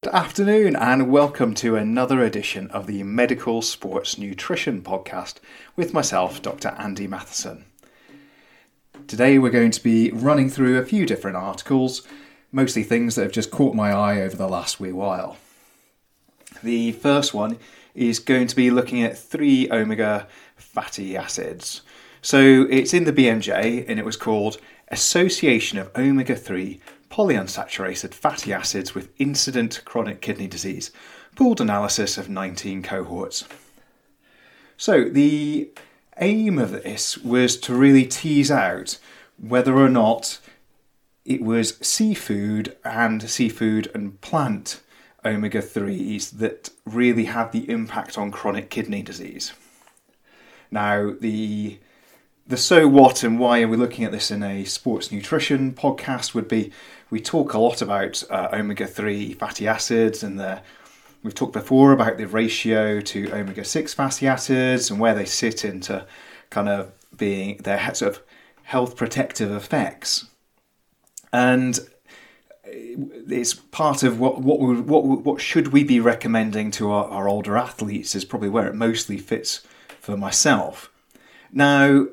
Good afternoon, and welcome to another edition of the Medical Sports Nutrition Podcast with myself, Dr. Andy Matheson. Today, we're going to be running through a few different articles, mostly things that have just caught my eye over the last wee while. The first one is going to be looking at three omega fatty acids. So, it's in the BMJ and it was called Association of Omega 3 polyunsaturated fatty acids with incident chronic kidney disease, pooled analysis of 19 cohorts. So, the aim of this was to really tease out whether or not it was seafood and seafood and plant omega 3s that really had the impact on chronic kidney disease. Now, the the so what and why are we looking at this in a sports nutrition podcast would be we talk a lot about uh, omega 3 fatty acids and we've talked before about the ratio to omega 6 fatty acids and where they sit into kind of being their sort of health protective effects. And it's part of what what what what should we be recommending to our, our older athletes is probably where it mostly fits for myself. Now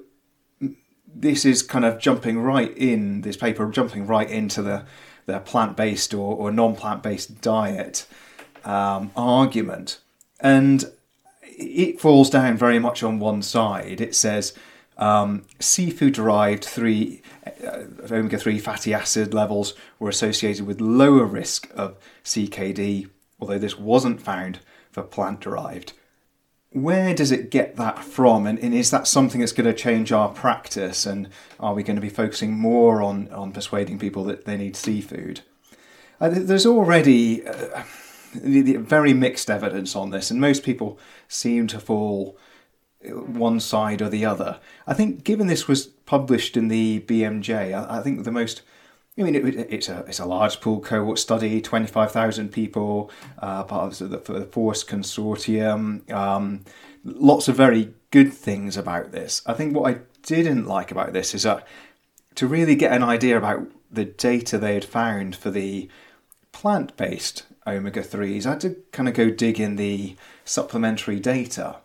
this is kind of jumping right in this paper, jumping right into the the plant based or, or non plant based diet um, argument, and it falls down very much on one side. It says um, seafood derived three uh, omega three fatty acid levels were associated with lower risk of CKD, although this wasn't found for plant derived where does it get that from? And, is that something that's going to change our practice? And are we going to be focusing more on, on persuading people that they need seafood? Uh, there's already uh, very mixed evidence on this and most people seem to fall one side or the other. I think given this was published in the bmj i, I think the most I mean, it, it's a it's a large pool cohort study, twenty five thousand people, uh, part of the, the Force Consortium. Um, lots of very good things about this. I think what I didn't like about this is that to really get an idea about the data they had found for the plant based omega threes, I had to kind of go dig in the supplementary data.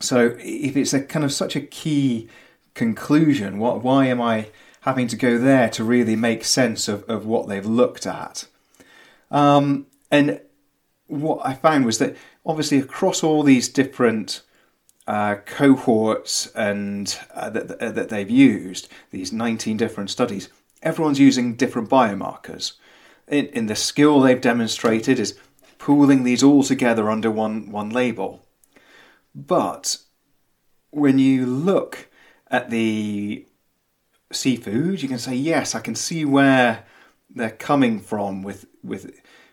So if it's a kind of such a key conclusion, what why am I having to go there to really make sense of, of what they've looked at. Um, and what I found was that obviously across all these different uh, cohorts and uh, that, that they've used, these 19 different studies, everyone's using different biomarkers. In, in the skill they've demonstrated is pooling these all together under one, one label. But when you look at the seafood, you can say yes, I can see where they're coming from with with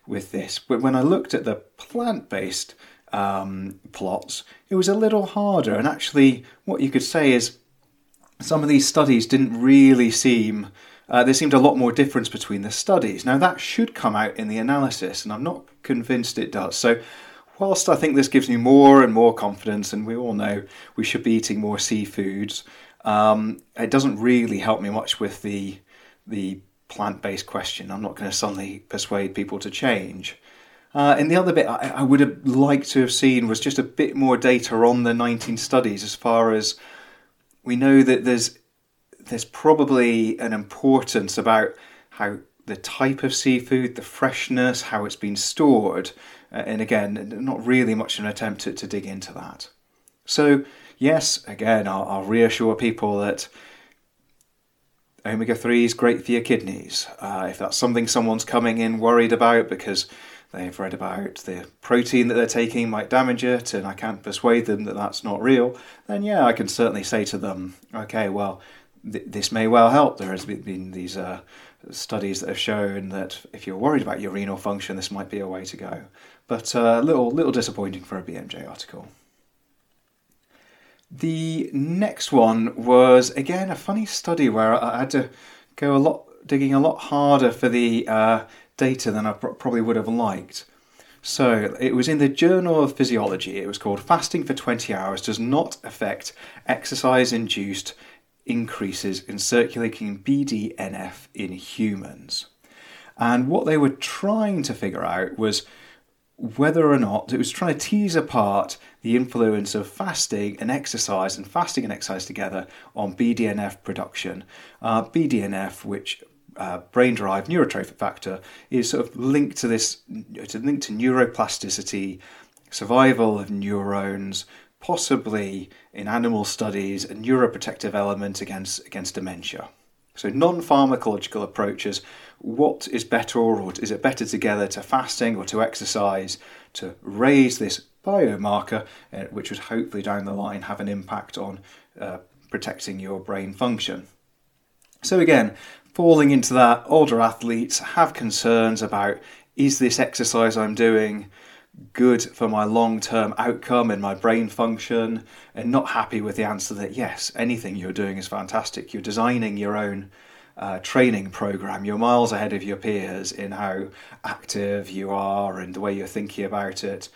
with this. But when I looked at the plant-based um, plots, it was a little harder. And actually, what you could say is some of these studies didn't really seem. Uh, there seemed a lot more difference between the studies. Now that should come out in the analysis, and I'm not convinced it does. So, whilst I think this gives me more and more confidence, and we all know we should be eating more seafoods, um, it doesn't really help me much with the the plant based question. I'm not going to suddenly persuade people to change. Uh, and the other bit I, I, would have liked to have seen was just a bit more data on the 19 studies, as far as we know that there's there's probably an importance about how the type of seafood, the freshness, how it's been stored, uh, and again, not really much of an attempt to, to dig into that. So yes, again, I'll, I'll reassure people that omega 3 is great for your kidneys. Uh, if that's something someone's coming in worried about because they've read about the protein that they're taking might damage it and I can't persuade them that that's not real, then yeah, I can certainly say to them, okay, well, th- this may well help. There has been these uh, studies that have shown that if you're worried about your renal function, this might be a way to go. But a uh, little, little disappointing for a BMJ article. The next one was again a funny study where I had to go a lot digging a lot harder for the uh, data than I probably would have liked. So it was in the Journal of Physiology. It was called Fasting for 20 Hours Does Not Affect Exercise Induced Increases in Circulating BDNF in Humans. And what they were trying to figure out was whether or not it was trying to tease apart the influence of fasting and exercise and fasting and exercise together on BDNF production. Uh, BDNF, which uh, brain-derived neurotrophic factor, is sort of linked to this, linked to neuroplasticity, survival of neurons, possibly in animal studies a neuroprotective element against against dementia. So non-pharmacological approaches. What is better, or is it better together to fasting or to exercise to raise this biomarker, uh, which would hopefully down the line have an impact on uh, protecting your brain function? So again, falling into that, older athletes have concerns about is this exercise I'm doing good for my long term outcome and my brain function, and not happy with the answer that yes, anything you're doing is fantastic. You're designing your own uh, training program. You're miles ahead of your peers in how active you are and the way you're thinking about it.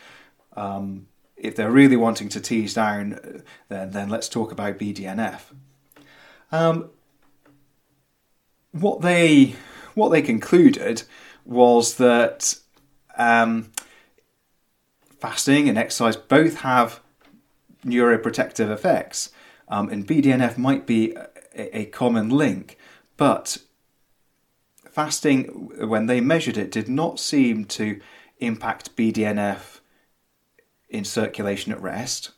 Um, if they're really wanting to tease down, then then let's talk about BDNF. Um, what they what they concluded was that um, fasting and exercise both have neuroprotective effects, um, and BDNF might be a, a common link, but fasting, when they measured it, did not seem to impact BDNF in circulation at rest.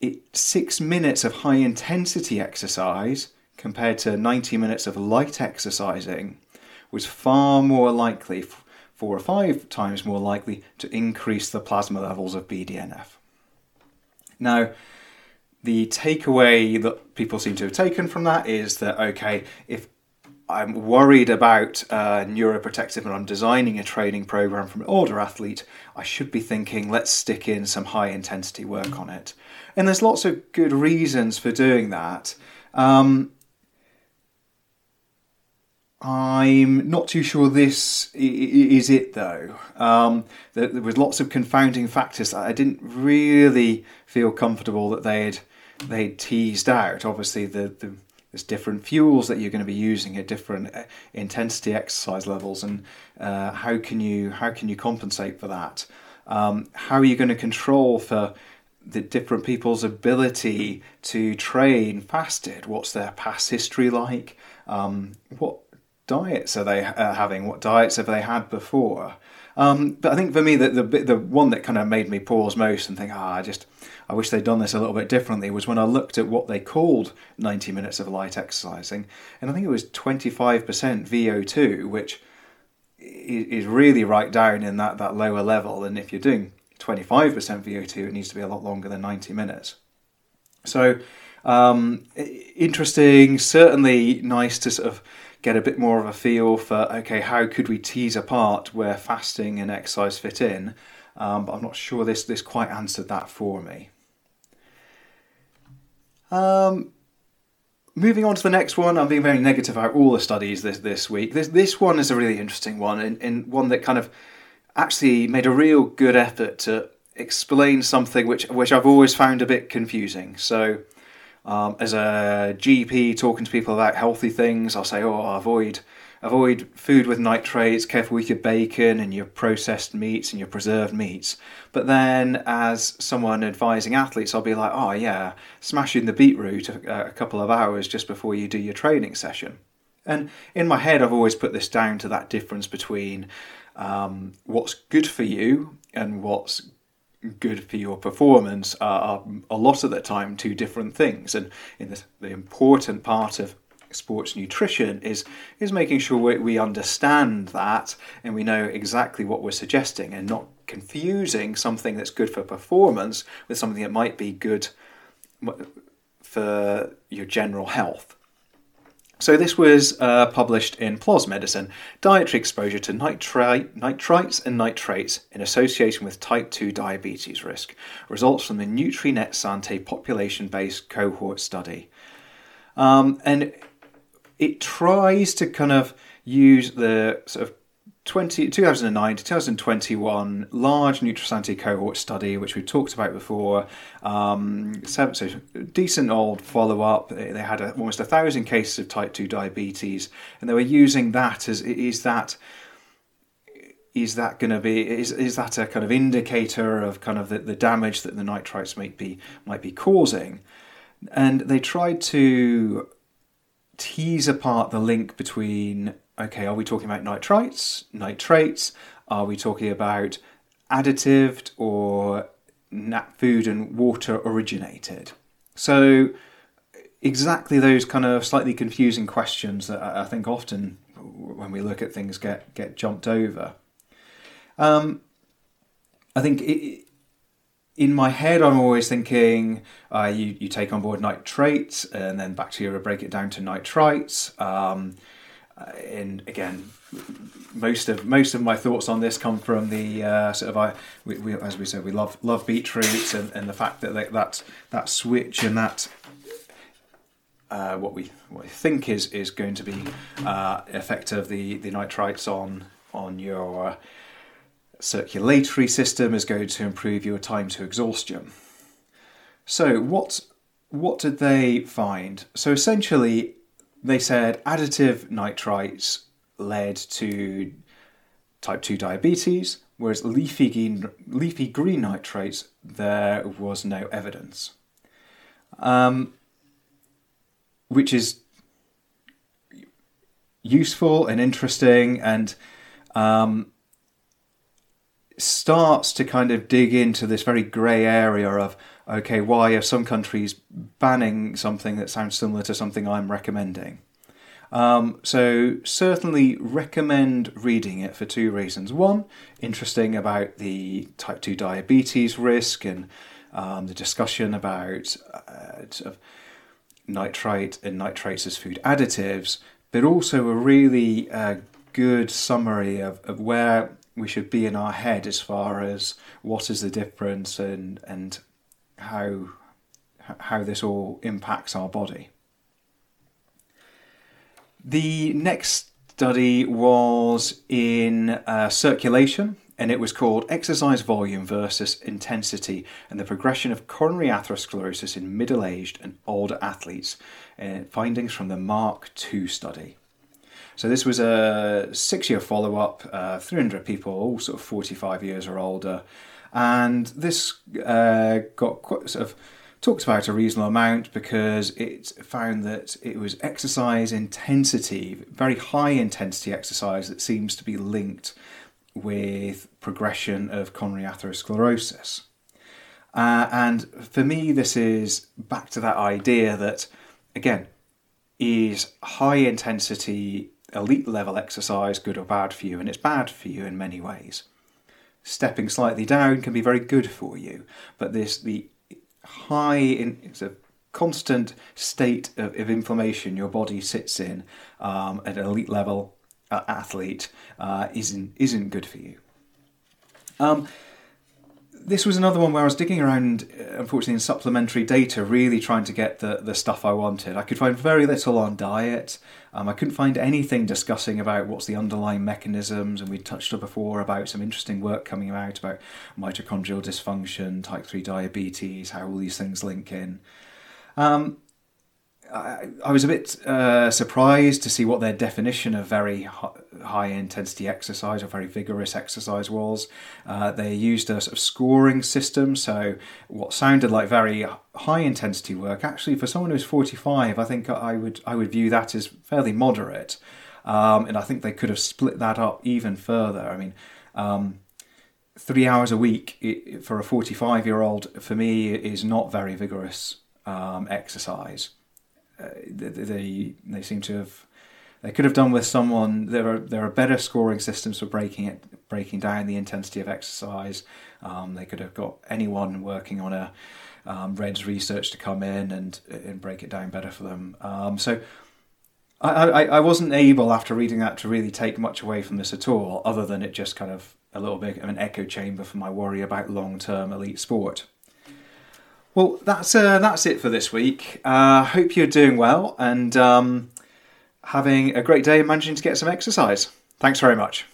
It, six minutes of high intensity exercise compared to 90 minutes of light exercising was far more likely four or five times more likely to increase the plasma levels of BDNF. Now, the takeaway that people seem to have taken from that is that, okay, if I'm worried about uh, neuroprotective and I'm designing a training program for an older athlete, I should be thinking, let's stick in some high intensity work on it. And there's lots of good reasons for doing that. Um, I'm not too sure this is it though. Um, there, was lots of confounding factors I didn't really feel comfortable that they'd they teased out. Obviously, the, the, there's different fuels that you're going to be using at different uh, intensity exercise levels, and uh, how can you how can you compensate for that? Um, how are you going to control for the different people's ability to train fasted? What's their past history like? Um, what diets are they uh, having? What diets have they had before? Um, but I think for me, the, the the one that kind of made me pause most and think, ah, I just I wish they'd done this a little bit differently was when I looked at what they called 90 minutes of light exercising, and I think it was 25% VO2, which is really right down in that, that lower level. And if you're doing 25% VO2, it needs to be a lot longer than 90 minutes. So um, interesting, certainly nice to sort of get a bit more of a feel for okay, how could we tease apart where fasting and exercise fit in? Um, but I'm not sure this this quite answered that for me. Um, moving on to the next one, I'm being very negative about all the studies this this week. This this one is a really interesting one, and, and one that kind of actually made a real good effort to explain something which which I've always found a bit confusing. So um, as a GP talking to people about healthy things, I'll say, oh, avoid avoid food with nitrates, careful with your bacon and your processed meats and your preserved meats. But then, as someone advising athletes, I'll be like, oh, yeah, smashing the beetroot a, a couple of hours just before you do your training session. And in my head, I've always put this down to that difference between um, what's good for you and what's good for your performance are, a lot of the time two different things. And in the, the important part of sports nutrition is is making sure we, we understand that and we know exactly what we're suggesting and not confusing something that's good for performance with something that might be good for your general health. So this was uh, published in PLOS Medicine, Dietary Exposure to nitrite, Nitrites and Nitrates in Association with Type 2 Diabetes Risk. Results from the Nutrinet Santé population-based cohort study. Um, and it tries to kind of use the sort of 20, 2009 to 2021 large Nutrisanti cohort study, which we've talked about before. Um, so, so decent old follow up. They had a, almost a thousand cases of type 2 diabetes, and they were using that as is that is that going to be is is that a kind of indicator of kind of the, the damage that the nitrites might be might be causing and they tried to tease apart the link between okay, are we talking about nitrites, nitrates? Are we talking about additive or nat food and water originated? So, exactly those kind of slightly confusing questions that I think often when we look at things get get jumped over. Um, I think it, in my head, I'm always thinking uh, you, you take on board nitrates and then bacteria break it down to nitrites. Um, uh, and again, most of most of my thoughts on this come from the uh, sort of I, we, we, as we said, we love love beetroots and, and the fact that they, that that switch and that uh, what we what we think is is going to be uh, effect of the the nitrites on on your circulatory system is going to improve your time to exhaustion. So what what did they find? So essentially they said additive nitrites led to type 2 diabetes, whereas leafy green, leafy green nitrates, there was no evidence. Um, which is useful and interesting and um, starts to kind of dig into this very grey area of okay, why are some countries banning something that sounds similar to something I'm recommending? Um, so, certainly recommend reading it for two reasons. One, interesting about the type 2 diabetes risk and um, the discussion about uh, nitrite and nitrates as food additives, but also a really uh, good summary of, of where we should be in our head as far as what is the difference and and how how this all impacts our body. The next study was in uh, circulation and it was called Exercise Volume versus Intensity and the Progression of Coronary Atherosclerosis in Middle Aged and Older Athletes, uh, findings from the MARC 2 study. So this was a six-year follow-up, uh, 300 people, all sort of 45 years or older, and this uh, got quite sort of talked about a reasonable amount because it found that it was exercise intensity, very high intensity exercise, that seems to be linked with progression of coronary atherosclerosis. Uh, and for me, this is back to that idea that, again, is high intensity elite level exercise good or bad for you? And it's bad for you in many ways. Stepping slightly down can be very good for you, but this the high in it's a constant state of, of inflammation your body sits in um, at an elite level uh, athlete uh, isn't isn't good for you. Um, this was another one where I was digging around, uh, unfortunately, in supplementary data, really trying to get the, the stuff I wanted. I could find very little on diet. Um, I couldn't find anything discussing about what's the underlying mechanisms, and we touched on before about some interesting work coming out about mitochondrial dysfunction, type 3 diabetes, how all these things link in. Um, I, I was a bit uh, surprised to see what their definition of very high intensity exercise or very vigorous exercise was. Uh, they used a sort of scoring system, so what sounded like very high intensity work, actually for someone who's 45, I think I would I would view that as fairly moderate, um, and I think they could have split that up even further. I mean. Um, three hours a week for a 45 year old for me is not very vigorous um, exercise they they seem to have they could have done with someone there are there are better scoring systems for breaking it breaking down the intensity of exercise. Um, they could have got anyone working on a um, RED-S research to come in and and break it down better for them. Um, so I, I, I wasn't able after reading that to really take much away from this at all other than it just kind of a little bit of an echo chamber for my worry about long term elite sport well, that's uh, that's it for this week. Uh, hope you're doing well and um, having a great day and managing to get some exercise. Thanks very much.